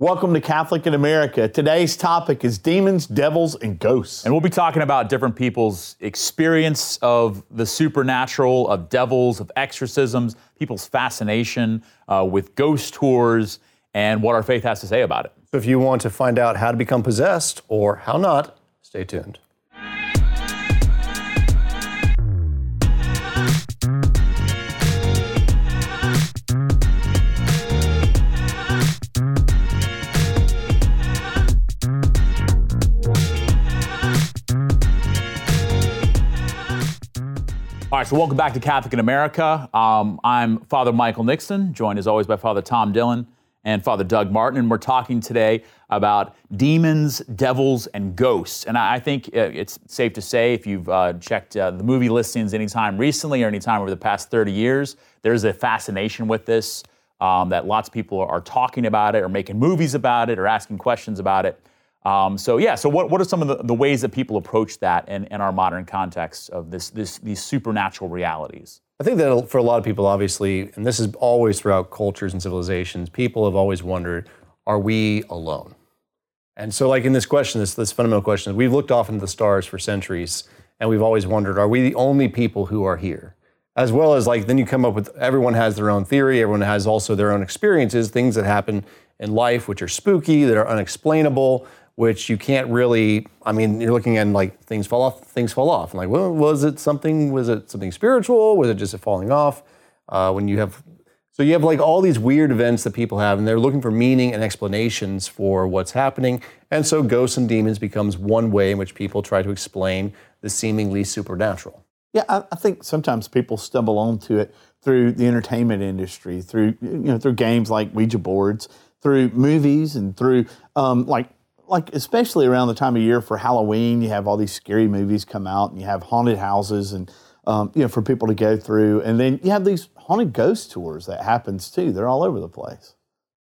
Welcome to Catholic in America. Today's topic is demons, devils, and ghosts. And we'll be talking about different people's experience of the supernatural, of devils, of exorcisms, people's fascination uh, with ghost tours, and what our faith has to say about it. So if you want to find out how to become possessed or how not, stay tuned. All right, so welcome back to Catholic in America. Um, I'm Father Michael Nixon, joined as always by Father Tom Dillon and Father Doug Martin, and we're talking today about demons, devils, and ghosts. And I think uh, it's safe to say, if you've uh, checked uh, the movie listings anytime recently or anytime over the past 30 years, there's a fascination with this. Um, that lots of people are talking about it, or making movies about it, or asking questions about it. Um, so yeah, so what, what are some of the, the ways that people approach that in, in our modern context of this, this these supernatural realities? I think that for a lot of people, obviously, and this is always throughout cultures and civilizations, people have always wondered, are we alone? And so, like in this question, this, this fundamental question, we've looked off into the stars for centuries, and we've always wondered, are we the only people who are here? As well as like, then you come up with everyone has their own theory, everyone has also their own experiences, things that happen in life which are spooky, that are unexplainable, which you can't really. I mean, you're looking at like things fall off, things fall off. And like, well, was it something? Was it something spiritual? Was it just a falling off? Uh, when you have, so you have like all these weird events that people have, and they're looking for meaning and explanations for what's happening. And so, ghosts and demons becomes one way in which people try to explain the seemingly supernatural. Yeah, I, I think sometimes people stumble onto it through the entertainment industry, through you know through games like Ouija boards, through movies, and through um, like like especially around the time of year for Halloween, you have all these scary movies come out, and you have haunted houses, and um, you know for people to go through, and then you have these haunted ghost tours that happens too. They're all over the place.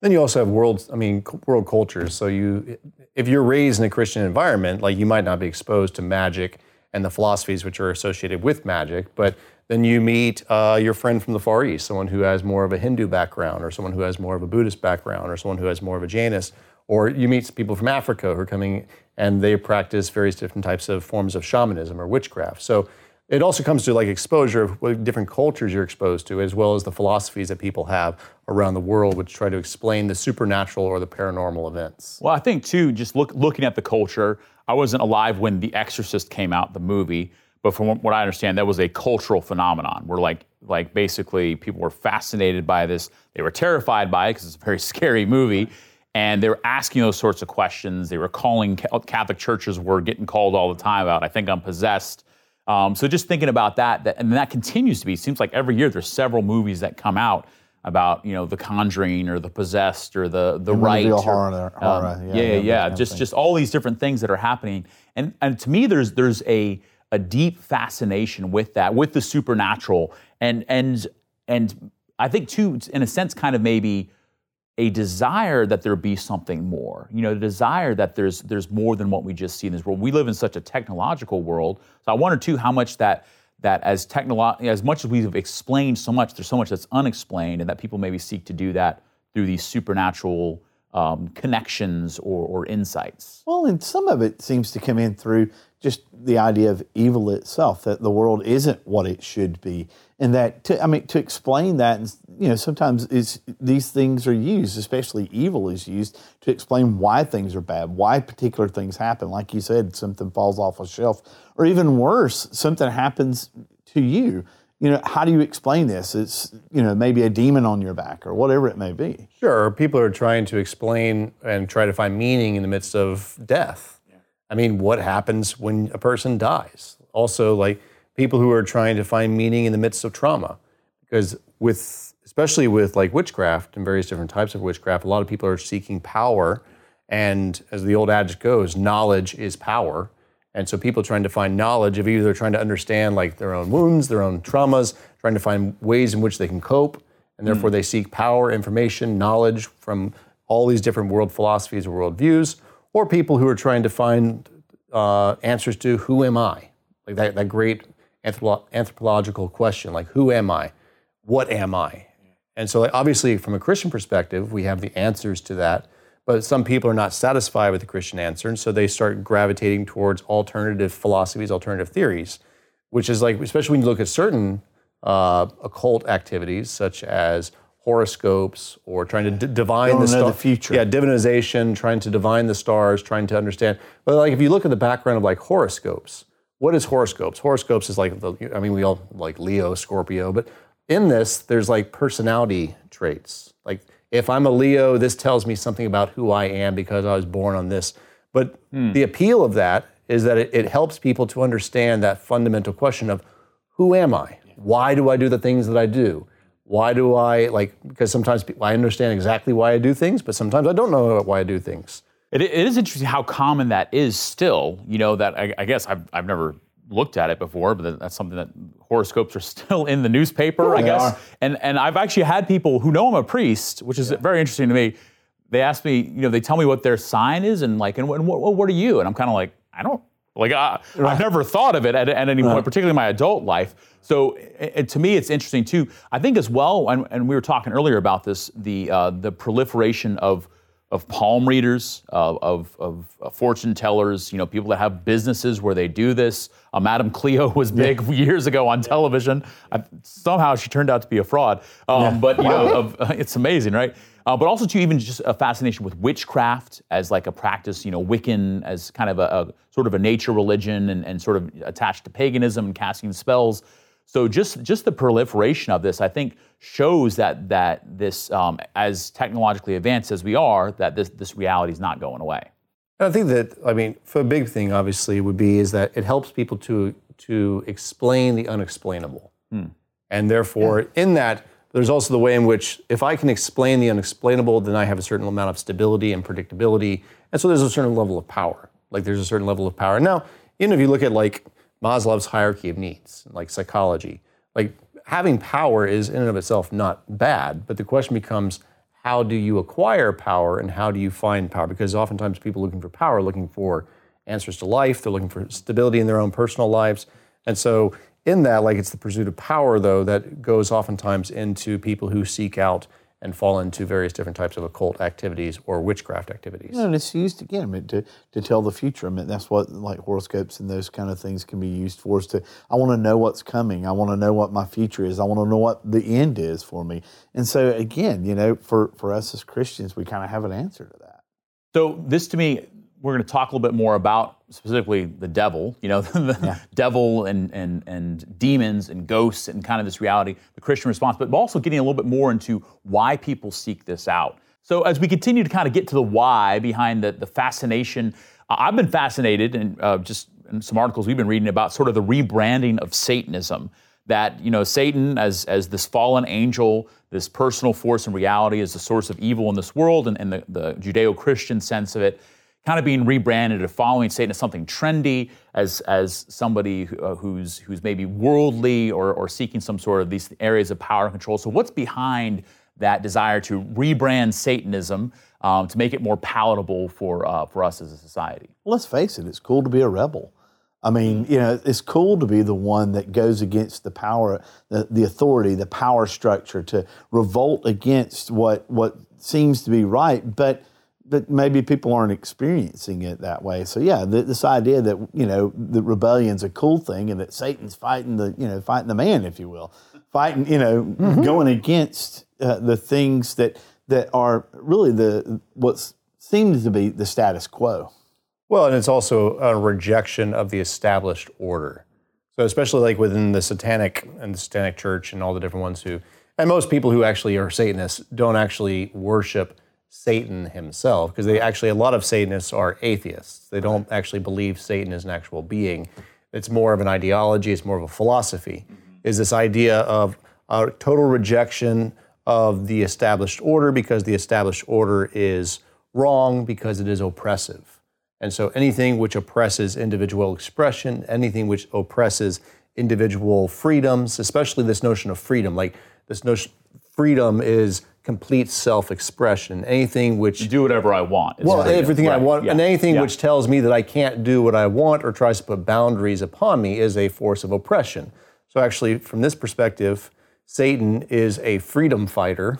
Then you also have world, I mean, world cultures. So you, if you're raised in a Christian environment, like you might not be exposed to magic and the philosophies which are associated with magic, but then you meet uh, your friend from the Far East, someone who has more of a Hindu background, or someone who has more of a Buddhist background, or someone who has more of a Jainist or you meet people from Africa who are coming and they practice various different types of forms of shamanism or witchcraft. So it also comes to like exposure of what different cultures you're exposed to, as well as the philosophies that people have around the world, which try to explain the supernatural or the paranormal events. Well, I think too, just look, looking at the culture, I wasn't alive when The Exorcist came out, the movie, but from what I understand, that was a cultural phenomenon where like like basically people were fascinated by this, they were terrified by it because it's a very scary movie and they were asking those sorts of questions. They were calling Catholic churches were getting called all the time about. I think I'm possessed. Um, so just thinking about that, that, and that continues to be. It seems like every year there's several movies that come out about you know the Conjuring or the Possessed or the the Rite. Or, horror, horror. Um, yeah, yeah, yeah. just just all these different things that are happening, and and to me there's there's a a deep fascination with that, with the supernatural, and and and I think too, in a sense, kind of maybe a desire that there be something more. You know, the desire that there's there's more than what we just see in this world. We live in such a technological world. So I wonder too how much that that as technolo- as much as we've explained so much, there's so much that's unexplained, and that people maybe seek to do that through these supernatural um, connections or, or insights. Well, and some of it seems to come in through just the idea of evil itself, that the world isn't what it should be. And that, to, I mean, to explain that, you know, sometimes is these things are used, especially evil is used to explain why things are bad, why particular things happen. Like you said, something falls off a shelf, or even worse, something happens to you. You know, how do you explain this? It's, you know, maybe a demon on your back or whatever it may be. Sure. People are trying to explain and try to find meaning in the midst of death I mean, what happens when a person dies? Also, like people who are trying to find meaning in the midst of trauma. Because with, especially with like witchcraft and various different types of witchcraft, a lot of people are seeking power. And as the old adage goes, knowledge is power. And so people trying to find knowledge of either trying to understand like their own wounds, their own traumas, trying to find ways in which they can cope. And therefore mm. they seek power, information, knowledge from all these different world philosophies or worldviews or people who are trying to find uh, answers to who am I? Like that, that great anthropo- anthropological question, like who am I? What am I? And so, like, obviously, from a Christian perspective, we have the answers to that. But some people are not satisfied with the Christian answer, and so they start gravitating towards alternative philosophies, alternative theories, which is like, especially when you look at certain uh, occult activities, such as horoscopes or trying to d- divine the, star- the future. Yeah, divinization, trying to divine the stars, trying to understand. But like, if you look at the background of like horoscopes, what is horoscopes? Horoscopes is like the. I mean, we all like Leo, Scorpio, but in this, there's like personality traits. Like, if I'm a Leo, this tells me something about who I am because I was born on this. But hmm. the appeal of that is that it, it helps people to understand that fundamental question of who am I? Why do I do the things that I do? Why do I like? Because sometimes I understand exactly why I do things, but sometimes I don't know why I do things. It, it is interesting how common that is still. You know, that I, I guess I've, I've never looked at it before, but that's something that horoscopes are still in the newspaper, I guess. are. And, and I've actually had people who know I'm a priest, which is very interesting to me. They ask me, you know, they tell me what their sign is and like, and what, what, what are you? And I'm kind of like, I don't, like, uh, I've never thought of it at, at any point, particularly in my adult life. So it, it- to me, it's interesting too. I think as well, and, and we were talking earlier about this, the uh, the proliferation of of palm readers, uh, of, of uh, fortune tellers, you know, people that have businesses where they do this. Uh, Madame Cleo was big years ago on television. I, somehow she turned out to be a fraud. Um, But, you know, of, it's amazing, right? Uh, but also, too, even just a fascination with witchcraft as like a practice, you know, Wiccan as kind of a, a sort of a nature religion and, and sort of attached to paganism and casting spells. So just just the proliferation of this, I think, shows that that this, um, as technologically advanced as we are, that this this reality is not going away. And I think that I mean, for a big thing, obviously, would be is that it helps people to to explain the unexplainable, and therefore, in that, there's also the way in which if I can explain the unexplainable, then I have a certain amount of stability and predictability, and so there's a certain level of power. Like there's a certain level of power. Now, even if you look at like Maslow's hierarchy of needs, like psychology, like having power is in and of itself not bad, but the question becomes how do you acquire power and how do you find power? Because oftentimes people looking for power are looking for answers to life, they're looking for stability in their own personal lives. And so in that, like it's the pursuit of power though that goes oftentimes into people who seek out and fall into various different types of occult activities or witchcraft activities. No, and it's used again I mean, to, to tell the future. I mean, that's what like horoscopes and those kind of things can be used for. Is to I want to know what's coming. I want to know what my future is. I want to know what the end is for me. And so again, you know, for for us as Christians, we kind of have an answer to that. So this to me, we're going to talk a little bit more about specifically the devil, you know, the devil and, and, and demons and ghosts and kind of this reality, the Christian response, but also getting a little bit more into why people seek this out. So as we continue to kind of get to the why behind the, the fascination, uh, I've been fascinated and uh, just in some articles we've been reading about sort of the rebranding of Satanism that you know Satan as as this fallen angel, this personal force in reality, is the source of evil in this world, and, and the, the Judeo-Christian sense of it, kind of being rebranded of following Satan as something trendy, as as somebody who, uh, who's who's maybe worldly or or seeking some sort of these areas of power and control. So what's behind that desire to rebrand Satanism um, to make it more palatable for uh, for us as a society? Let's face it, it's cool to be a rebel. I mean, you know, it's cool to be the one that goes against the power, the, the authority, the power structure, to revolt against what what seems to be right, but but maybe people aren't experiencing it that way. So yeah, th this idea that you know the rebellion's a cool thing and that Satan's fighting the you know fighting the man, if you will, fighting you know going against uh, the things that that are really the what seems to be the status quo. Well, and it's also a rejection of the established order. So, especially like within the satanic and the satanic church and all the different ones who, and most people who actually are Satanists don't actually worship Satan himself because they actually, a lot of Satanists are atheists. They don't actually believe Satan is an actual being. It's more of an ideology, it's more of a philosophy. Mm-hmm. Is this idea of a total rejection of the established order because the established order is wrong because it is oppressive. And so anything which oppresses individual expression, anything which oppresses individual freedoms, especially this notion of freedom, like this notion freedom is complete self-expression. Anything which Do whatever I want. well, freedom. everything I want, yeah, and anything yeah. which tells me that I can't do what I want or tries to put boundaries upon me is a force of oppression. So, actually, from this perspective, Satan is a freedom fighter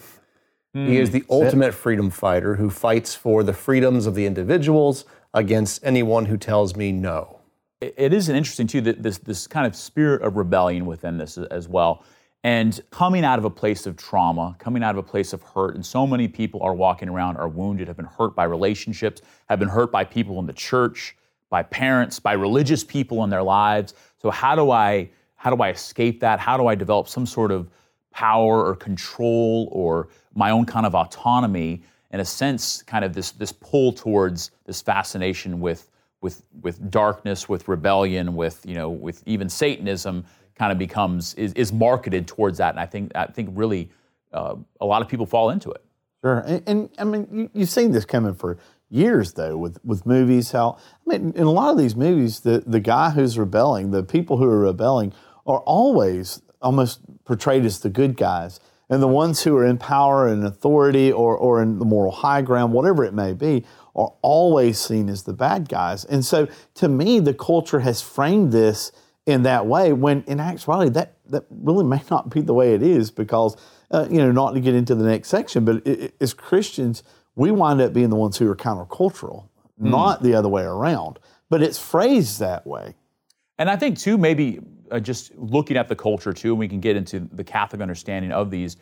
he hmm. is the ultimate freedom fighter who fights for the freedoms of the individuals against anyone who tells me no. It- it is interesting too that this this kind of spirit of rebellion within this as well, and coming out of a place of trauma, coming out of a place of hurt, and so many people are walking around are wounded, have been hurt by relationships, have been hurt by people in the church, by parents, by religious people in their lives. So how do I how do I escape that? How do I develop some sort of power or control or my own kind of autonomy? In a sense, kind of this this pull towards this fascination with with with darkness, with rebellion, with you know, with even Satanism, kind of becomes is, is marketed towards that, and I think I think really uh, a lot of people fall into it. Sure, and, and I mean, you, you've seen this coming for years, though, with with movies. How I mean, in a lot of these movies, the the guy who's rebelling, the people who are rebelling, are always almost portrayed as the good guys, and the ones who are in power and authority, or or in the moral high ground, whatever it may be, are always seen as the bad guys. And so, to me, the culture has framed this in that way. When in actuality, that that really may not be the way it is, because uh, you know, not to get into the next section, but it, it, as Christians, we wind up being the ones who are countercultural, not the other way around. But it's phrased that way. And I think too, maybe uh, just looking at the culture too, and we can get into the Catholic understanding of these.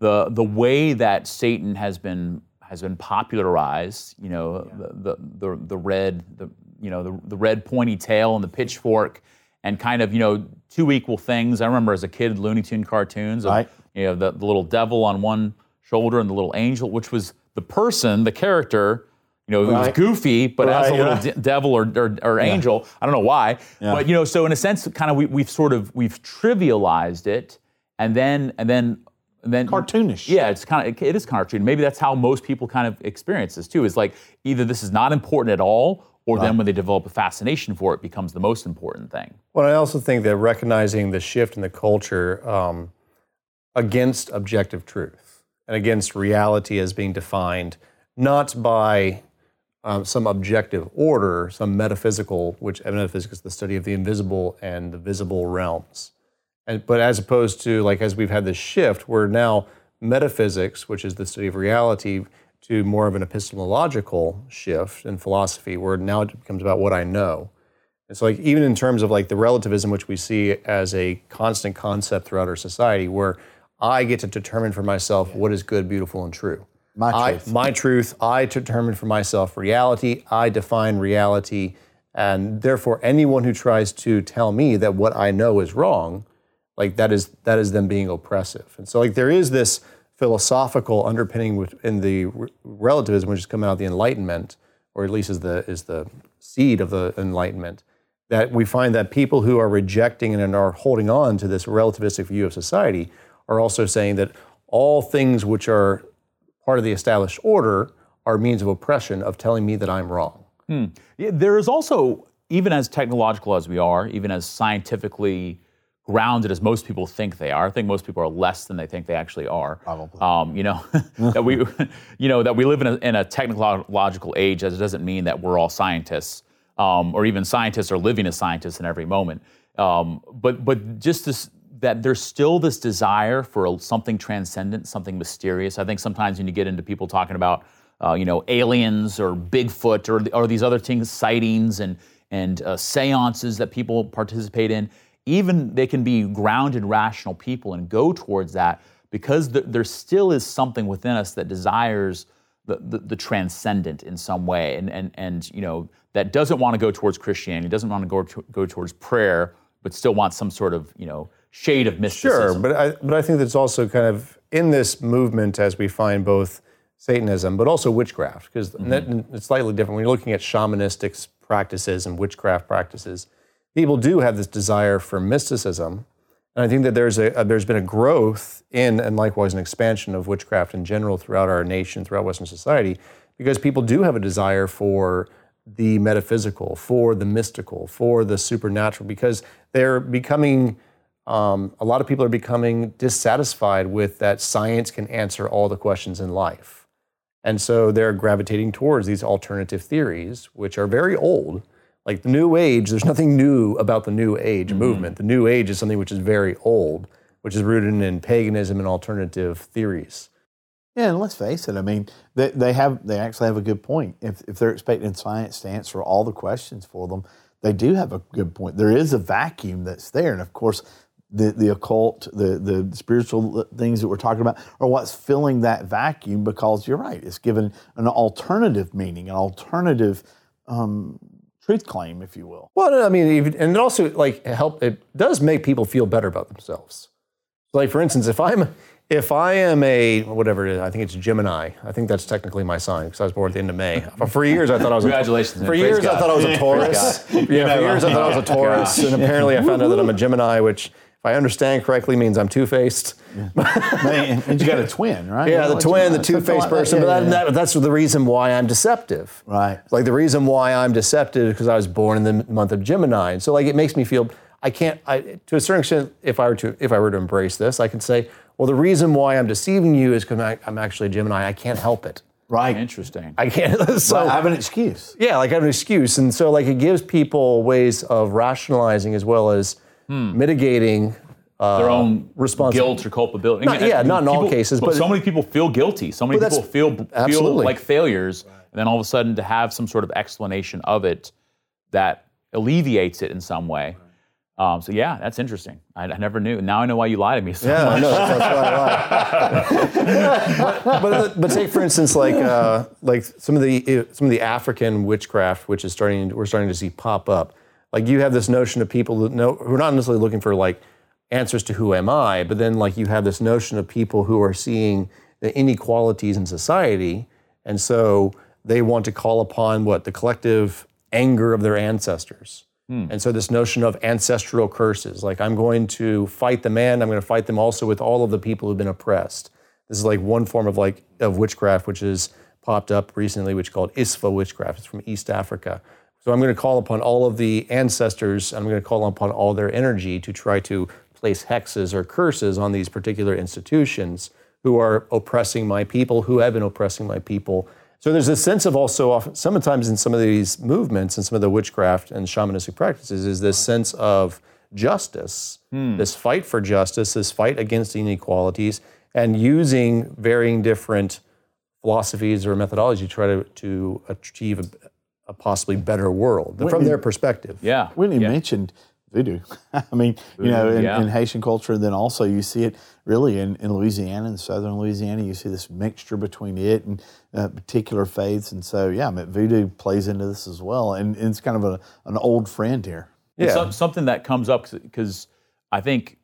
The the way that Satan has been has been popularized, you know, the, the the the red the you know the the red pointy tail and the pitchfork, and kind of you know two equal things. I remember as a kid Looney Tune cartoons, of, Right. you know, the, the little devil on one shoulder and the little angel, which was the person, the character. You know, it was goofy, but as a Right, little right. de- devil or, or, or angel. I don't know why, but you know, so in a sense, kind of we, we've sort of we've trivialized it, and then and then and then Cartoonish. Yeah, it's kind of it is cartoon. Maybe that's how most people kind of experience this too. Is like either this is not important at all, or then when they develop a fascination for it, becomes the most important thing. Well, I also think that recognizing the shift in the culture um, against objective truth and against reality as being defined not by um, some objective order, some metaphysical, which metaphysics is the study of the invisible and the visible realms. And, but as opposed to like as we've had this shift, where now metaphysics, which is the study of reality, to more of an epistemological shift in philosophy, where now it becomes about what I know. It's like even in terms of like the relativism, which we see as a constant concept throughout our society, where I get to determine for myself what is good, beautiful, and true. My I, truth. my truth. I determine for myself reality. I define reality, and therefore, anyone who tries to tell me that what I know is wrong, like that is that is them being oppressive. And so, like there is this philosophical underpinning within the relativism, which is coming out of the Enlightenment, or at least is the is the seed of the Enlightenment. That we find that people who are rejecting and are holding on to this relativistic view of society are also saying that all things which are part of the established order are means of oppression of telling me that I'm wrong. Hmm. Yeah, there is also, even as technological as we are, even as scientifically grounded as most people think they are, I think most people are less than they think they actually are. Probably. Um, you know that we, you know that we live in a, in a technological age. As it doesn't mean that we're all scientists, um, or even scientists are living as scientists in every moment. Um, but but just this that there's still this desire for a, something transcendent, something mysterious. I think sometimes when you get into people talking about uh, you know, aliens or Bigfoot or, or these other things, sightings and and uh, seances that people participate in. Even they can be grounded, rational people and go towards that because th- there still is something within us that desires the, the, the transcendent in some way, and and and you know that doesn't want to go towards Christianity, doesn't want to go to, go towards prayer, but still wants some sort of you know shade of mysticism. Sure, but I, but I think that's also kind of in this movement as we find both Satanism, but also witchcraft, because mm-hmm. it's slightly different. When you're looking at shamanistic practices and witchcraft practices, people do have this desire for mysticism, and I think that there's a, a there's been a growth in and likewise an expansion of witchcraft in general throughout our nation, throughout Western society, because people do have a desire for the metaphysical, for the mystical, for the supernatural, because they're becoming um, a lot of people are becoming dissatisfied with that science can answer all the questions in life. And so they're gravitating towards these alternative theories, which are very old. Like the New Age, there's nothing new about the New Age movement. The New Age is something which is very old, which is rooted in paganism and alternative theories. Yeah, and let's face it. I mean, they, they have they actually have a good point. If if they're expecting science to answer all the questions for them, they do have a good point. There is a vacuum that's there, and of course, the the occult, the the spiritual things that we're talking about are what's filling that vacuum. Because you're right, it's given an alternative meaning, an alternative um, truth claim, if you will. Well, I mean, even, and it also like help. It does make people feel better about themselves. Like for instance, if I'm if I am a whatever it is, I think it's Gemini. I think that's technically my sign because I was born at the end of May. For years, I thought I was. Congratulations! A, for years, Praise I thought I was a Taurus. yeah, for years I thought I was a Taurus, and apparently I found out that I'm a Gemini, which, if I understand correctly, means I'm two-faced. Man, and you got a twin, right? Yeah, You the twin, the two-faced person. Yeah, but that, yeah. that- that's the reason why I'm deceptive. Right. Like the reason why I'm deceptive is because I was born in the month of Gemini, and so like it makes me feel I can't. I, to a certain extent, if I were to if I were to embrace this, I could say, well, the reason why I'm deceiving you is because I'm actually a Gemini. I can't help it. right. Interesting. I can't. so I have an excuse. yeah, like I have an excuse, and so like it gives people ways of rationalizing as well as mitigating. Uh, Their own responsi- guilt or culpability. Not- yeah, not in all cases, but- so many people feel guilty. So many people feel feel absolutely. like failures, and then all of a sudden to have some sort of explanation of it that alleviates it in some way. Um, so yeah, that's interesting. I, I never knew. Now I know why you lie to me so Yeah, I know. That's, that's why I lie. but, but but take for instance like uh, like some of the some of the African witchcraft, which is starting we're starting to see pop up. Like you have this notion of people who know who are not necessarily looking for like answers to who am I, but then like you have this notion of people who are seeing the inequalities in society, and so they want to call upon what the collective anger of their ancestors. Hmm. And so this notion of ancestral curses, like I'm going to fight the man, I'm going to fight them also with all of the people who've been oppressed. This is like one form of like of witchcraft which has popped up recently, which is called Isfa witchcraft. It's from East Africa. So I'm going to call upon all of the ancestors, I'm going to call upon all their energy to try to place hexes or curses on these particular institutions who are oppressing my people, who have been oppressing my people. So there's a sense of also often, sometimes in some of these movements and some of the witchcraft and shamanistic practices is this sense of justice, hmm. this fight for justice, this fight against inequalities, and using varying different philosophies or methodology to try to, to achieve a, a possibly better world from their perspective. Yeah. When you yeah. mentioned voodoo, I mean, you know, in, yeah. in Haitian culture, then also you see it really in, in Louisiana, in southern Louisiana, you see this mixture between it and uh, particular faiths. And so, yeah, I mean, voodoo plays into this as well. And, and it's kind of a, an old friend here. Yeah. Some, something that comes up because I think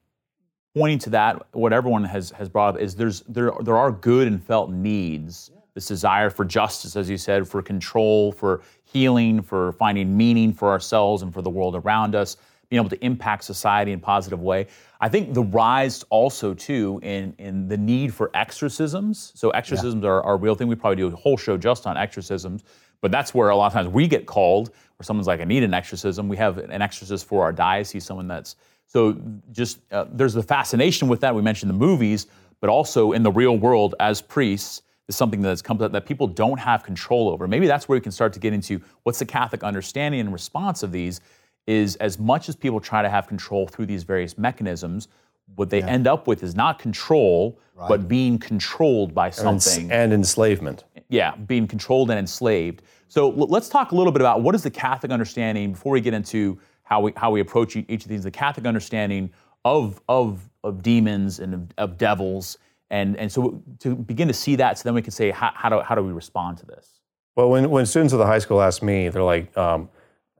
pointing to that, what everyone has has brought up is there's there there are good and felt needs. This desire for justice, as you said, for control, for healing, for finding meaning for ourselves and for the world around us, being able to impact society in a positive way. I think the rise also too in in the need for exorcisms. So exorcisms are, are a real thing. We probably do a whole show just on exorcisms. But that's where a lot of times we get called, where someone's like, I need an exorcism. We have an exorcist for our diocese, someone that's so just uh, there's the fascination with that. We mentioned the movies, but also in the real world as priests is something that's come up that people don't have control over. Maybe that's where we can start to get into what's the Catholic understanding and response of these. Is as much as people try to have control through these various mechanisms, what they end up with is not control, but being controlled by something and enslavement. yeah, being controlled and enslaved. So l- let's talk a little bit about what is the Catholic understanding before we get into how we how we approach each of these. The Catholic understanding of of of demons and of, of devils, and and so to begin to see that, so then we can say how, how do how do we respond to this? Well, when, when students of the high school ask me, they're like, um,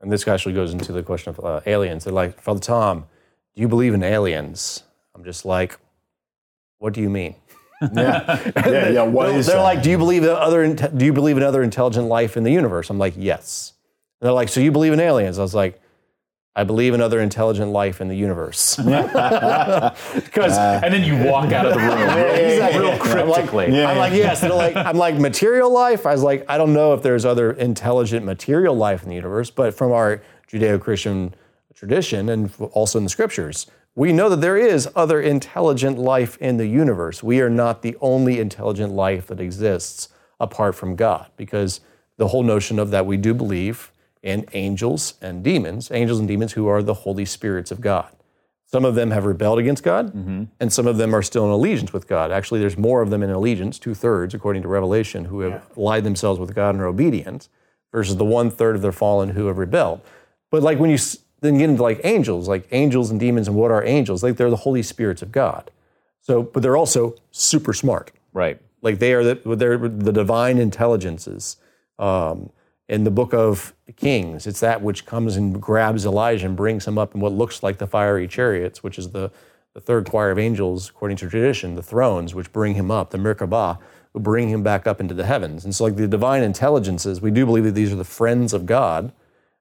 and this actually goes into the question of uh, aliens. They're like, Father Tom, do you believe in aliens? I'm just like, what do you mean? Yeah, yeah, yeah. What they're is they're that? like, do you believe in other? Do you believe in other intelligent life in the universe? I'm like, yes. And they're like, so you believe in aliens? I was like, I believe in other intelligent life in the universe. Because uh, And then you walk out of the room real, real cryptically. I'm like, yes. They're like, I'm like, material life? I was like, I don't know if there's other intelligent material life in the universe, but from our Judeo Christian tradition and also in the scriptures, we know that there is other intelligent life in the universe. We are not the only intelligent life that exists apart from God, because the whole notion of that we do believe in angels and demons, angels and demons who are the Holy Spirits of God. Some of them have rebelled against God, and some of them are still in allegiance with God. Actually, there's more of them in allegiance, two thirds, according to Revelation, who have allied themselves with God and are obedient, versus the one third of their fallen who have rebelled. But like when you then get into like angels, like angels and demons, and what are angels? Like they're the Holy Spirits of God. So, but they're also super smart. Right. Like they are the, they're the divine intelligences. Um, in the book of Kings, it's that which comes and grabs Elijah and brings him up in what looks like the fiery chariots, which is the, the third choir of angels, according to tradition, the thrones, which bring him up, the Merkabah, who bring him back up into the heavens. And so, like the divine intelligences, we do believe that these are the friends of God,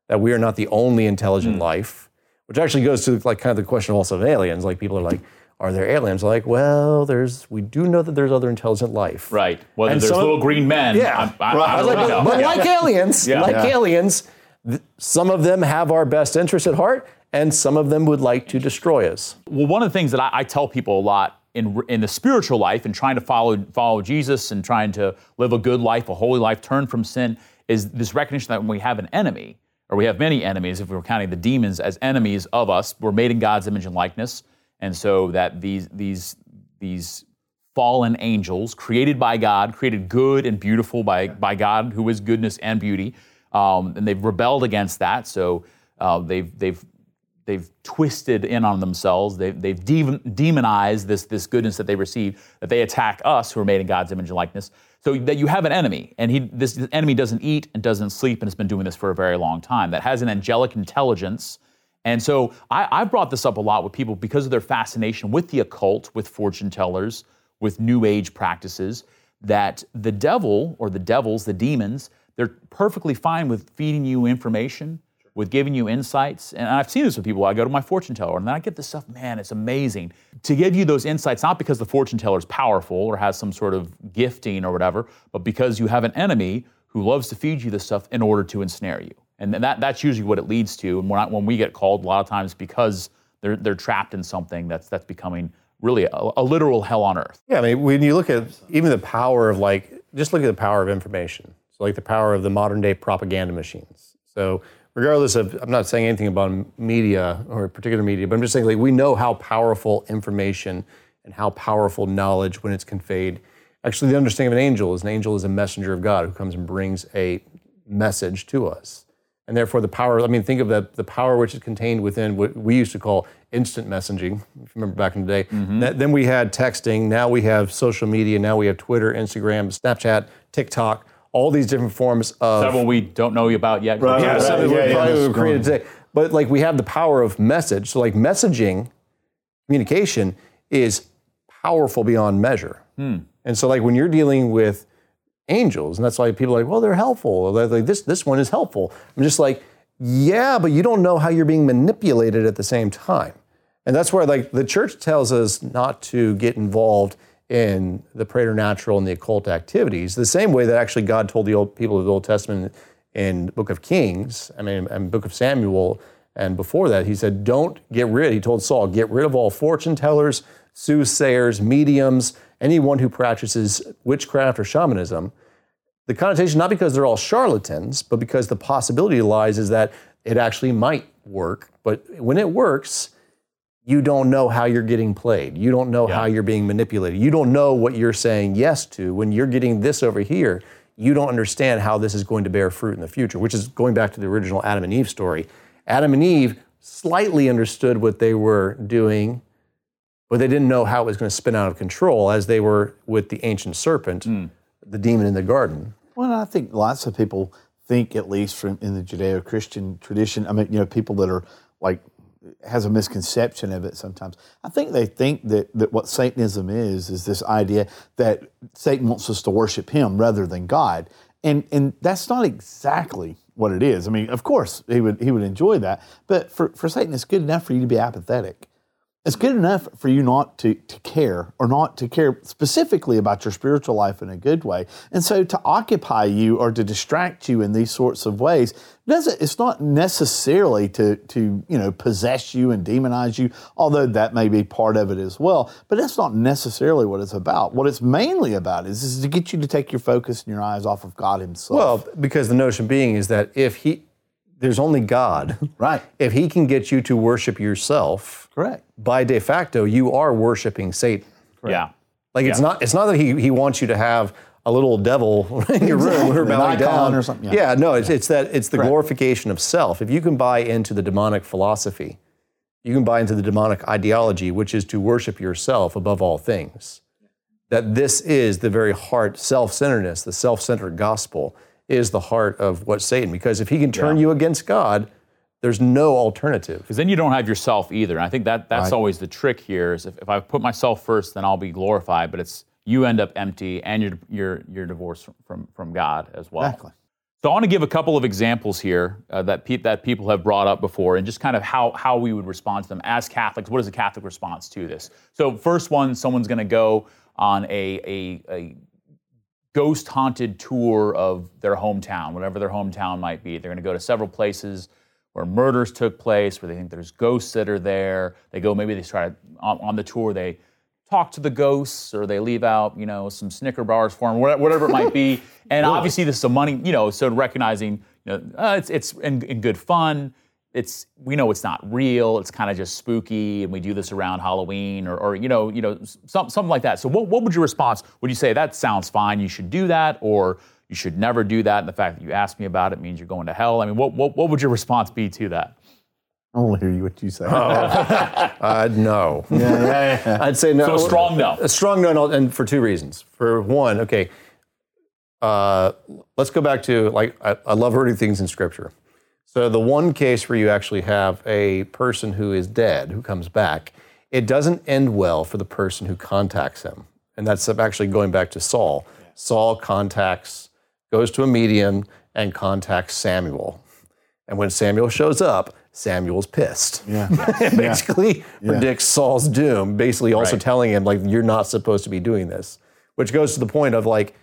that we are not the only intelligent hmm. life, which actually goes to like kind of the question also of aliens. Like people are like, are there aliens? Like, well, there's we do know that there's other intelligent life. Right. Whether And there's some- little green men. Yeah. I, I, I, I don't like, know. but, but Yeah. like aliens, Yeah. like aliens, th- some of them have our best interest at heart, and some of them would like to destroy us. Well, one of the things that I, I tell people a lot in in the spiritual life and trying to follow follow Jesus and trying to live a good life, a holy life, turn from sin, is this recognition that when we have an enemy, or we have many enemies, if we were counting the demons as enemies of us, we're made in God's image and likeness, and so that these these these fallen angels created by God, created good and beautiful by by God, who is goodness and beauty, um, and they've rebelled against that. So uh, they've they've they've twisted in on themselves. They've, they've de- demonized this, this goodness that they receive, that they attack us who are made in God's image and likeness. So that you have an enemy, and he, this enemy doesn't eat and doesn't sleep and has been doing this for a very long time, that has an angelic intelligence. And so I, I brought this up a lot with people because of their fascination with the occult, with fortune tellers, with new age practices, that the devil or the devils, the demons, they're perfectly fine with feeding you information, with giving you insights. And I've seen this with people. I go to my fortune teller and then I get this stuff, man, it's amazing. To give you those insights, not because the fortune teller is powerful or has some sort of gifting or whatever, but because you have an enemy who loves to feed you this stuff in order to ensnare you. And that, that's usually what it leads to. And when, we get called, a lot of times because they're, they're trapped in something that's, that's becoming really a, a literal hell on earth. Yeah, I mean, when you look at even the power of like, just look at the power of information. So, like the power of the modern day propaganda machines. So, regardless of, I'm not saying anything about media or particular media, but I'm just saying like we know how powerful information and how powerful knowledge when it's conveyed. Actually, the understanding of an angel is an angel is a messenger of God who comes and brings a message to us. And therefore, the power, I mean, think of the, the power which is contained within what we used to call instant messaging, if you remember back in the day. Mm-hmm. That- then we had texting, now we have social media, now we have Twitter, Instagram, Snapchat, TikTok, all these different forms of. Several we don't know about yet. Right, Yeah, right, some yeah, yeah, probably that's were created today. But like we have the power of message. So like messaging, communication is powerful beyond measure. Hmm. And so like when you're dealing with angels, and that's why people are like, well, they're helpful. They're like this this one is helpful. I'm just like, yeah, but you don't know how you're being manipulated at the same time. And that's where like the church tells us not to get involved in the preternatural and the occult activities, the same way that actually God told the old people of the Old Testament in book of Kings, I mean, and book of Samuel, and before that, he said, don't get rid, he told Saul, get rid of all fortune tellers, soothsayers, mediums, anyone who practices witchcraft or shamanism. The connotation, not because they're all charlatans, but because the possibility lies is that it actually might work. But when it works, you don't know how you're getting played. You don't know how you're being manipulated. You don't know what you're saying yes to. When you're getting this over here, you don't understand how this is going to bear fruit in the future, which is going back to the original Adam and Eve story. Adam and Eve slightly understood what they were doing, but they didn't know how it was going to spin out of control as they were with the ancient serpent, hmm. the demon in the garden. Well, I think lots of people think, at least from in the Judeo-Christian tradition. I mean, you know, people that are like has a misconception of it sometimes. I think they think that that what Satanism is is this idea that Satan wants us to worship him rather than God, and and that's not exactly what it is. I mean, of course he would he would enjoy that, but for for Satan, it's good enough for you to be apathetic. It's good enough for you not to, to care or not to care specifically about your spiritual life in a good way. And so to occupy you or to distract you in these sorts of ways doesn't it's not necessarily to to you know possess you and demonize you, although that may be part of it as well. But that's not necessarily what it's about. What it's mainly about is, is to get you to take your focus and your eyes off of God Himself. Well, because the notion being is that if he, there's only God. Right. If he can get you to worship yourself, Correct. by de facto, you are worshiping Satan. Correct. Yeah. Like it's not it's not that he, he wants you to have a little devil in your room who are An bowing down or something, Yeah. yeah. no, it's, it's that it's the Correct. glorification of self. If you can buy into the demonic philosophy, you can buy into the demonic ideology, which is to worship yourself above all things. That this is the very heart, self-centeredness, the self-centered gospel is the heart of what Satan. Because if he can turn you against God, there's no alternative. Because then you don't have yourself either. And I think that that's Right. always the trick here is if, if I put myself first, then I'll be glorified. But it's you end up empty and you're you're you're divorced from from, from God as well. Exactly. So I want to give a couple of examples here uh, that pe- that people have brought up before, and just kind of how how we would respond to them as Catholics. What is a Catholic response to this? So first one, someone's going to go on a a, a ghost haunted tour of their hometown, whatever their hometown might be. They're going to go to several places where murders took place, where they think there's ghosts that are there. They go, maybe they try to, on, on the tour, they talk to the ghosts or they leave out, you know, some Snicker bars for them, whatever, it might be. And obviously, this is a money, you know, so recognizing, you know, uh, it's, it's in, in good fun. It's we know it's not real. It's kind of just spooky, and we do this around Halloween or, or you know, you know, some, something like that. So, what, what would your response? Would you say that sounds fine? You should do that, or you should never do that? And the fact that you asked me about it means you're going to hell. I mean, what what, what would your response be to that? I want to hear you what you say. Uh, no. yeah, yeah, yeah. I'd say no. So a strong no. A strong no, and and for two reasons. For one, okay, uh, let's go back to like I, I love rooting things in Scripture. So the one case where you actually have a person who is dead who comes back, it doesn't end well for the person who contacts him, and that's actually going back to Saul. Saul contacts, goes to a medium and contacts Samuel, and when Samuel shows up, Samuel's pissed Yeah. basically predicts Saul's doom, basically also Right. telling him, like, you're not supposed to be doing this. Which goes to the point of like,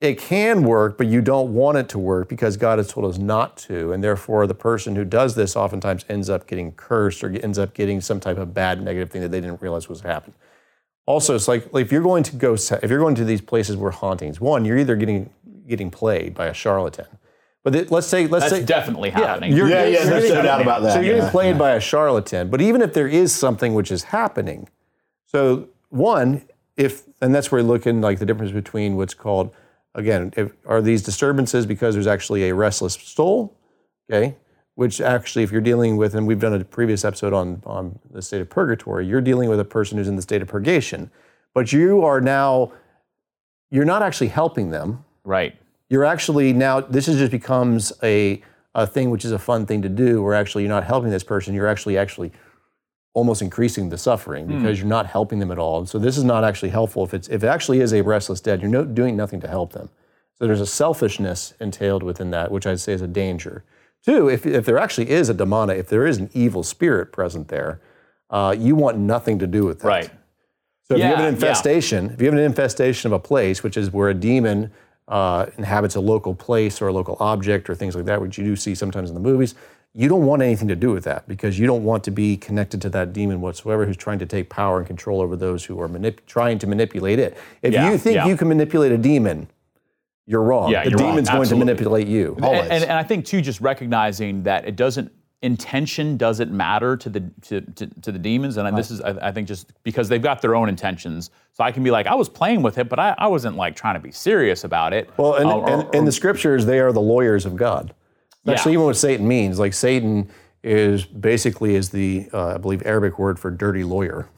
it can work, but you don't want it to work because God has told us not to. And therefore, the person who does this oftentimes ends up getting cursed or ends up getting some type of bad negative thing that they didn't realize was happening. Also, it's like, like if you're going to go, if you're going to these places where hauntings, one, you're either getting getting played by a charlatan. But it- let's say, let's That's say, definitely happening. you're- Yeah, yeah, there's getting- no doubt about that. So you're yeah, getting played yeah. by a charlatan. But even if there is something which is happening, so one, if and that's where you're looking like the difference between what's called again, if, are these disturbances because there's actually a restless soul, okay? Which actually, if you're dealing with, and we've done a previous episode on on the state of purgatory, you're dealing with a person who's in the state of purgation, but you are now, you're not actually helping them right. you're actually now this is just becomes a a thing which is a fun thing to do where actually you're not helping this person you're actually actually almost increasing the suffering because you're not helping them at all. So this is not actually helpful if it's if it actually is a restless dead you're no, doing nothing to help them. So there's a selfishness entailed within that which i'd say is a danger. Two if, if there actually is a demonic if there is an evil spirit present there uh, you want nothing to do with that. Right. so if you have Yeah, an yeah. infestation, if you have an infestation of a place, which is where a demon uh, inhabits a local place or a local object or things like that, which you do see sometimes in the movies, you don't want anything to do with that because you don't want to be connected to that demon whatsoever who's trying to take power and control over those who are manip- trying to manipulate it. If Yeah, you think yeah. you can manipulate a demon, you're wrong. Yeah, the you're wrong. demon's going to manipulate you. And, and, and I think too, just recognizing that it doesn't intention doesn't matter to the to, to, to the demons, and this is I, I think just because they've got their own intentions. So I can be like, I was playing with it, but I, I wasn't like trying to be serious about it. Well, and, Uh, or- and, in the scriptures, they are the lawyers of God. Yeah. Actually, even what Satan means, like Satan is basically is the uh, I believe Arabic word for dirty lawyer.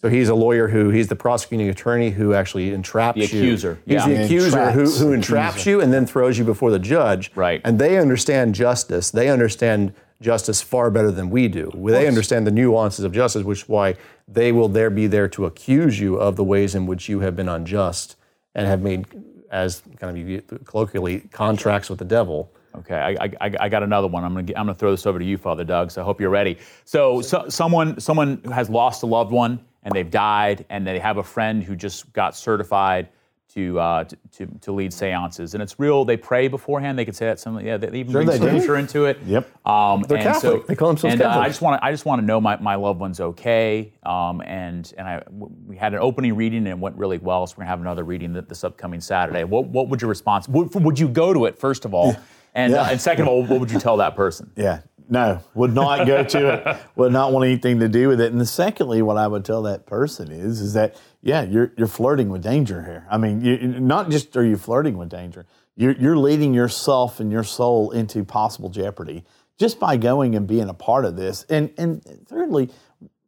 So he's a lawyer who he's the prosecuting attorney who actually entraps you. The you. accuser, He's yeah. the accuser who, who entraps you and then throws you before the judge. Right. And they understand justice. They understand justice far better than we do. They understand the nuances of justice, which is why they will there be there to accuse you of the ways in which you have been unjust and have made, as kind of you colloquially, contracts with the devil. Okay, I, I, I- I got another one. I'm gonna get, I'm gonna throw this over to you, Father Doug. So I hope you're ready. So, so someone someone has lost a loved one and they've died, and they have a friend who just got certified to uh, to, to to lead seances, and it's real. They pray beforehand. They could say that some yeah. They even bring they do. scripture into it. Yep. Um, They're and Catholic. So, They call themselves and, uh, I just want to I just want to know my, my loved one's okay. Um, and and I we had an opening reading and it went really well. So we're gonna have another reading this upcoming Saturday. What what would your response? Would, would you go to it first of all? And, uh, Yeah. and second of all, what would you tell that person? Yeah. No, would not go to it. Would not want anything to do with it. And secondly, what I would tell that person is, is that yeah, you're you're flirting with danger here. I mean, you, not just are you flirting with danger, you're you're leading yourself and your soul into possible jeopardy just by going and being a part of this. And and thirdly,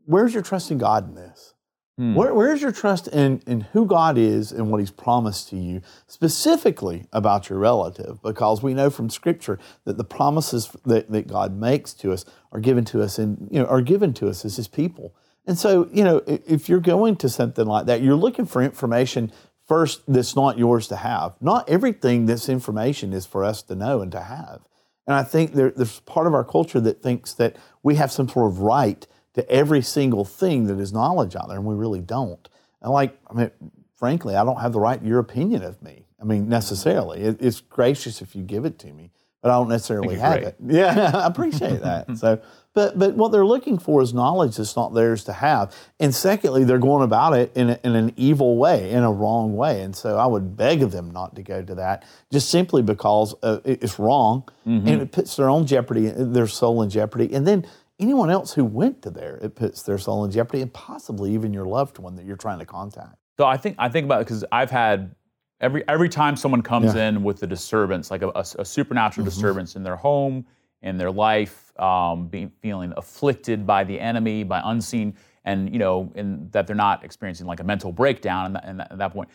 where's your trust in God in this? Hmm. Where, where's your trust in, in who God is and what He's promised to you, specifically about your relative? Because we know from Scripture that the promises that, that God makes to us are given to us and you know are given to us as His people. And so, you know, if you're going to something like that, you're looking for information first that's not yours to have. Not everything that's information is for us to know and to have. And I think there, there's part of our culture that thinks that we have some sort of right to every single thing that is knowledge out there, and we really don't. And like, I mean, frankly, I don't have the right your opinion of me. I mean, necessarily. It, it's gracious if you give it to me, but I don't necessarily have great. it. Yeah, I appreciate that. so, but but what they're looking for is knowledge that's not theirs to have. And secondly, they're going about it in, a, in an evil way, in a wrong way. And so I would beg of them not to go to that, just simply because uh, it- it's wrong and it puts their own jeopardy, their soul in jeopardy. And then anyone else who went to there, it puts their soul in jeopardy, and possibly even your loved one that you're trying to contact. So I think I think about it because I've had every every time someone comes in with a disturbance, like a, a- a supernatural disturbance in their home, in their life, um, being feeling afflicted by the enemy, by unseen, and you know, and that they're not experiencing like a mental breakdown. And, that, and that, at that point,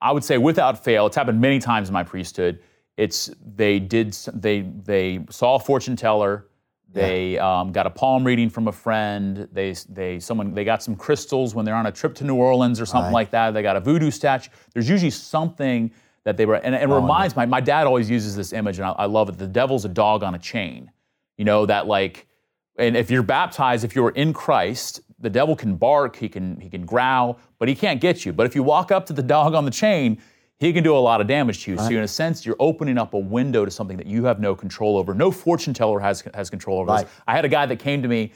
I would say without fail, it's happened many times in my priesthood. It's they did they they saw a fortune teller. They um, got a palm reading from a friend. They they someone they got some crystals when they're on a trip to New Orleans or something Right. like that. They got a voodoo statue. There's usually something that they were, and it reminds my my dad always uses this image, and I, I love it. The devil's a dog on a chain. You know that like, and if you're baptized, if you're in Christ, the devil can bark, he can he can growl, but he can't get you. But if you walk up to the dog on the chain, he can do a lot of damage to you. So in a sense, you're opening up a window to something that you have no control over. No fortune teller has has control over Right. this. I had a guy that came to me,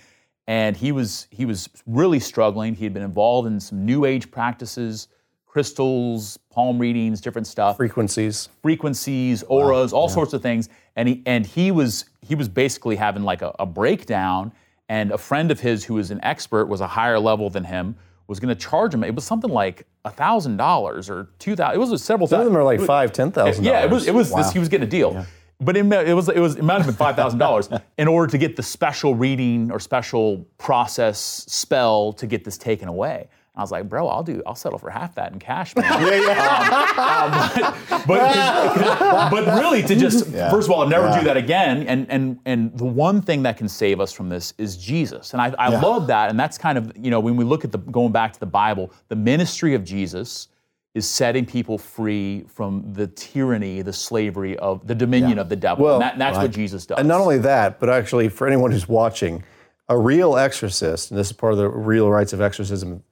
and he was he was really struggling. He had been involved in some new age practices, crystals, palm readings, different stuff Frequencies. frequencies, auras, all sorts of things. And he and he was he was basically having like a, a breakdown. And a friend of his who was an expert was a higher level than him was going to charge him. It was something like a thousand dollars or two thousand. It was several. Some of them are like five, ten thousand. Yeah, it was. It was. This, he was getting a deal. But it, it was. It was. It might have been five thousand dollars in order to get the special reading or special process spell to get this taken away. I was like, bro, I'll do. I'll settle for half that in cash, man. Um, uh, but, but, but really, to just first of all, I'll never Yeah. do that again. And and and the one thing that can save us from this is Jesus. And I, I Yeah. love that. And that's kind of you know when we look at the going back to the Bible, the ministry of Jesus is setting people free from the tyranny, the slavery of the dominion of the devil. Well, and that, that's what Jesus does. And not only that, but actually, for anyone who's watching, a real exorcist, and this is part of the real rites of exorcism,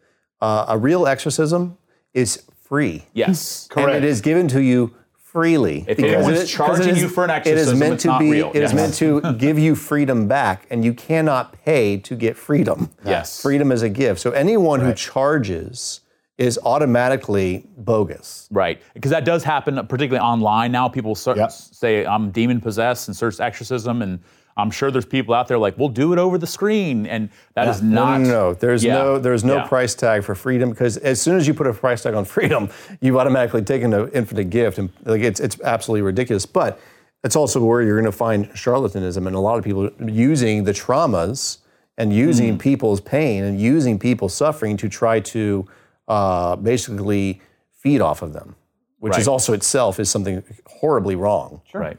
uh, a real exorcism is free. yes, And it is given to you freely. If because anyone's it is- charging it is- you for an exorcism, it is meant it's to not be. real. It is Yes. meant to give you freedom back, and you cannot pay to get freedom. Yes. freedom is a gift. So anyone who charges is automatically bogus. Right, because that does happen, particularly online now. People ser- Yep. say I'm demon possessed and search exorcism, and I'm sure there's people out there like, "We'll do it over the screen," and that is No, not. no, no. There's Yeah. no there's no Yeah. price tag for freedom because as soon as you put a price tag on freedom, you've automatically taken an infinite gift, and like it's it's absolutely ridiculous. But it's also where you're going to find charlatanism and a lot of people using the traumas and using Mm-hmm. people's pain and using people's suffering to try to uh, basically feed off of them, which is also itself is something horribly wrong. Right.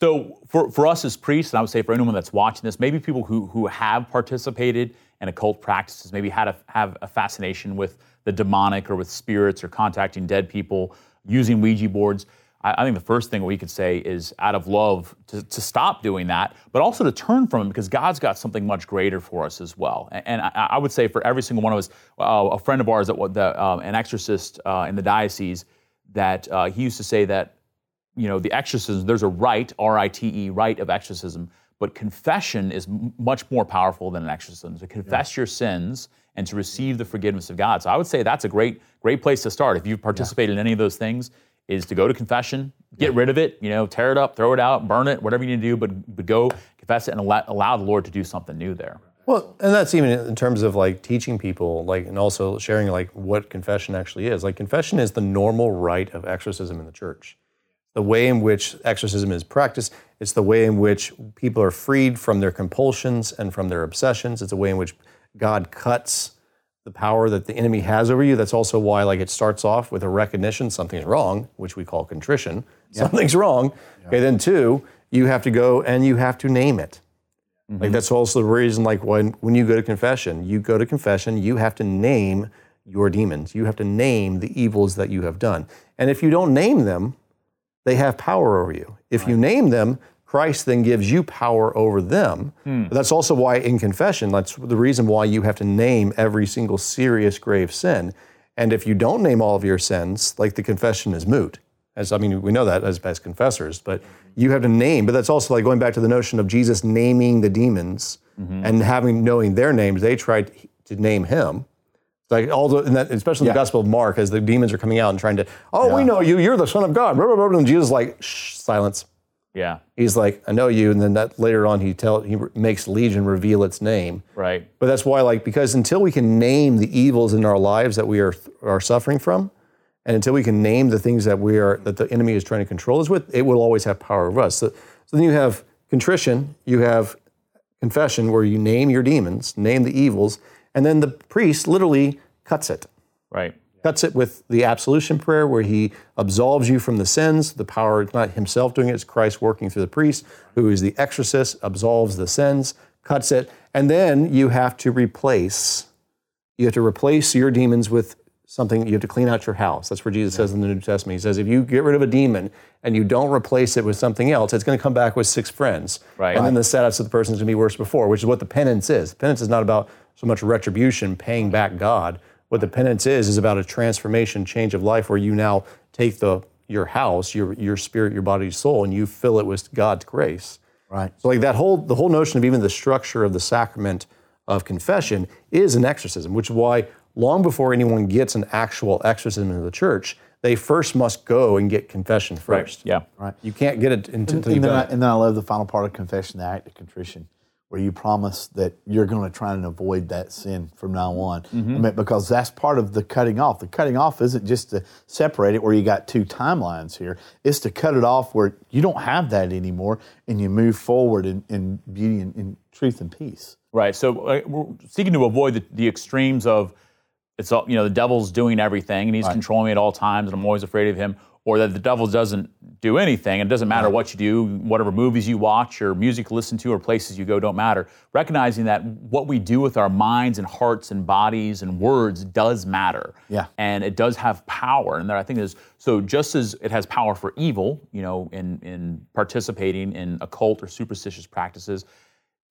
So for, for us as priests, and I would say for anyone that's watching this, maybe people who, who have participated in occult practices, maybe had a, have a fascination with the demonic or with spirits or contacting dead people, using Ouija boards. I, I think the first thing we could say is out of love to, to stop doing that, but also to turn from it because God's got something much greater for us as well. And, and I, I would say for every single one of us, uh, a friend of ours, that was um, an exorcist uh, in the diocese, that uh, he used to say that you know, the exorcism, there's a rite, R I T E, rite of exorcism, but confession is m- much more powerful than an exorcism. To confess your sins and to receive the forgiveness of God. So I would say that's a great, great place to start. If you've participated in any of those things, is to go to confession, get rid of it, you know, tear it up, throw it out, burn it, whatever you need to do, but, but go confess it and allow, allow the Lord to do something new there. Well, and that's even in terms of like teaching people, like, and also sharing like what confession actually is. Like, confession is the normal rite of exorcism in the church. The way in which exorcism is practiced, it's the way in which people are freed from their compulsions and from their obsessions. It's a way in which God cuts the power that the enemy has over you. That's also why, like, it starts off with a recognition something's wrong, which we call contrition. Something's wrong. Okay, then two, you have to go and you have to name it. Like mm-hmm. that's also the reason, like when when you go to confession, you go to confession, you have to name your demons. You have to name the evils that you have done. And if you don't name them, they have power over you. If you name them, Christ then gives you power over them. Hmm. But that's also why in confession, that's the reason why you have to name every single serious grave sin. And if you don't name all of your sins, like the confession is moot. As I mean, we know that as, as confessors, but you have to name. But that's also like going back to the notion of Jesus naming the demons mm-hmm. and having knowing their names. They tried to name him. Like all the, and that, especially in the Gospel of Mark, as the demons are coming out and trying to, oh, we know you, you're the Son of God. Blah, blah, blah, And Jesus is like, shh, silence. Yeah, He's like, I know you, and then that later on he tell he makes Legion reveal its name. right. But that's why, like, because until we can name the evils in our lives that we are are suffering from, and until we can name the things that we are that the enemy is trying to control us with, it will always have power over us. So, so then you have contrition, you have confession, where you name your demons, name the evils, and then the priest literally cuts it Right. cuts it with the absolution prayer where he absolves you from the sins. The power, it's not himself doing it, it's Christ working through the priest, who is the exorcist, absolves the sins, cuts it. And then you have to replace, you have to replace your demons with something, you have to clean out your house. That's where Jesus says in the New Testament. He says, if you get rid of a demon and you don't replace it with something else, it's going to come back with six friends. Right. And then the status of the person is going to be worse before, which is what the penance is. Penance is not about so much retribution, paying back God. What the penance is is about a transformation, change of life, where you now take the your house, your your spirit, your body, soul, and you fill it with God's grace. Right. So like that whole the whole notion of even the structure of the sacrament of confession is an exorcism, which is why long before anyone gets an actual exorcism in the church, they first must go and get confession first. Right. Yeah. Right. You can't get it until And, you've then I, and then I love the final part of confession, the act of contrition, where you promise that you're going to try and avoid that sin from now on. I mean, because that's part of the cutting off. The cutting off isn't just to separate it where you got two timelines here. It's to cut it off where you don't have that anymore and you move forward in, in beauty and in truth and peace. Right. So uh, we're seeking to avoid the, the extremes of it's all you know the devil's doing everything and he's controlling me at all times and I'm always afraid of him, or that the devil doesn't do anything and it doesn't matter what you do, whatever movies you watch or music you listen to or places you go don't matter. Recognizing that what we do with our minds and hearts and bodies and words does matter. Yeah. And it does have power. And that I think is so just as it has power for evil, you know, in in participating in occult or superstitious practices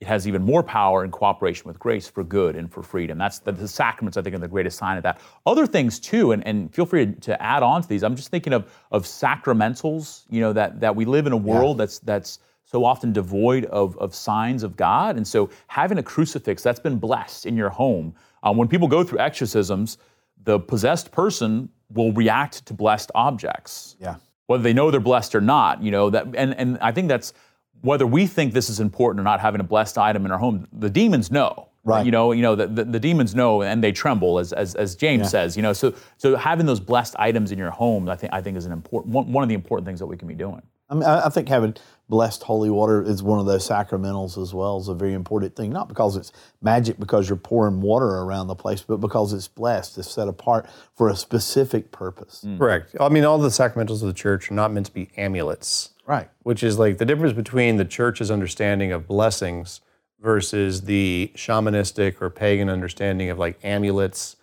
it has even more power in cooperation with grace for good and for freedom. That's the, the sacraments, I think, are the greatest sign of that. Other things too, and, and feel free to add on to these. I'm just thinking of of sacramentals. You know that that we live in a world that's that's so often devoid of of signs of God, and so having a crucifix that's been blessed in your home. Um, when people go through exorcisms, the possessed person will react to blessed objects Yeah. whether they know they're blessed or not, you know, that and, and I think that's whether we think this is important or not having a blessed item in our home, the demons know. Right. You know, you know, the, the, the demons know and they tremble as, as, as James says, you know, so so having those blessed items in your home, I think I think is an important one, one of the important things that we can be doing. I mean, I I think having blessed holy water is one of those sacramentals as well. is a very important thing. Not because it's magic, because you're pouring water around the place, but because it's blessed, it's set apart for a specific purpose. Correct. I mean, all the sacramentals of the church are not meant to be amulets. Right. which is like the difference between the church's understanding of blessings versus the shamanistic or pagan understanding of like amulets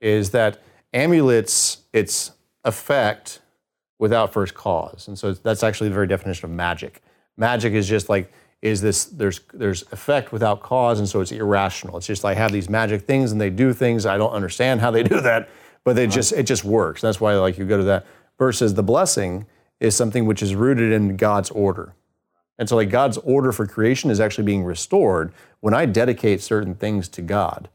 is that amulets its effect without first cause. And so that's actually the very definition of magic. Magic is just like is this there's there's effect without cause and so it's irrational. It's just like I have these magic things and they do things. I don't understand how they do that but they just it just works. That's why like you go to that versus the blessing is something which is rooted in God's order. And so, like, God's order for creation is actually being restored when I dedicate certain things to God.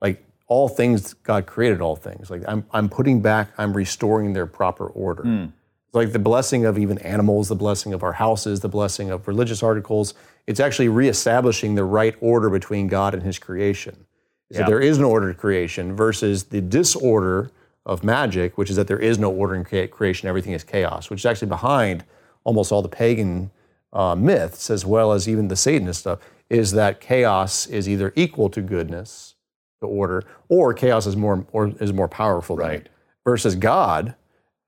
Like, all things, God created all things. Like, I'm, I'm putting back, I'm restoring their proper order. Hmm. like the blessing of even animals, the blessing of our houses, the blessing of religious articles. It's actually reestablishing the right order between God and His creation. So Yeah. there is an order to creation versus the disorder of magic, which is that there is no order in crea- creation, everything is chaos, which is actually behind almost all the pagan uh, myths, as well as even the Satanist stuff, is that chaos is either equal to goodness, to order, or chaos is more or is more powerful than it. Versus God,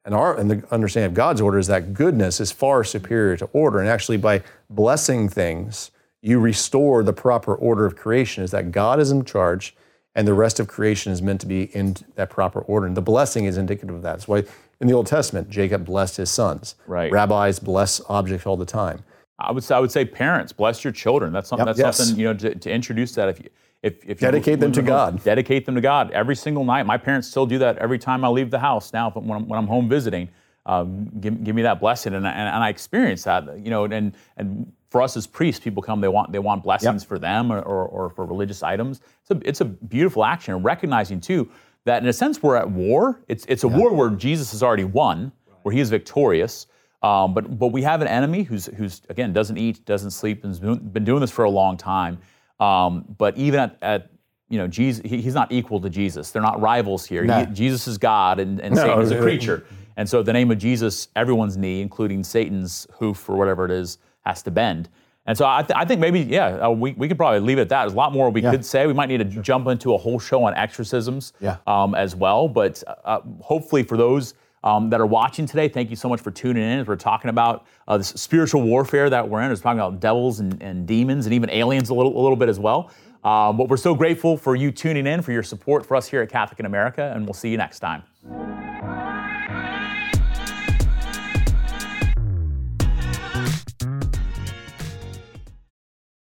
and our and the understanding of God's order is that goodness is far superior to order, and actually by blessing things, you restore the proper order of creation. Is that God is in charge, and the rest of creation is meant to be in that proper order. And the blessing is indicative of that. That's why in the Old Testament, Jacob blessed his sons. Right. Rabbis bless objects all the time. I would say, I would say parents bless your children. That's something. Yep. That's Yes. something you know to, to introduce that if you if, if Dedicate them to God. Dedicate them to God every single night. My parents still do that every time I leave the house. Now, when I'm, when I'm home visiting, um, give, give me that blessing, and, I- and, and I experience that. You know, and and for us as priests, people come. They want they want blessings for them or, or, or for religious items. It's a it's a beautiful action, and recognizing too that in a sense we're at war. It's it's a war where Jesus has already won, where He is victorious. Um, but but we have an enemy who's who's again doesn't eat, doesn't sleep, and has been doing this for a long time. Um, but even at, at you know Jesus, he, he's not equal to Jesus. They're not rivals here. No. He- Jesus is God, and, and Satan is a creature. And so, the name of Jesus, everyone's knee, including Satan's hoof or whatever it is, has to bend. And so, I, th- I think maybe yeah, uh, we, we could probably leave it at that. There's a lot more we could say. We might need to jump into a whole show on exorcisms Yeah. um, as well. But uh, hopefully, for those um, that are watching today, thank you so much for tuning in as we're talking about uh, this spiritual warfare that we're in. We're talking about devils and, and demons and even aliens a little, a little bit as well. Um, but we're so grateful for you tuning in, for your support for us here at Catholic in America, and we'll see you next time.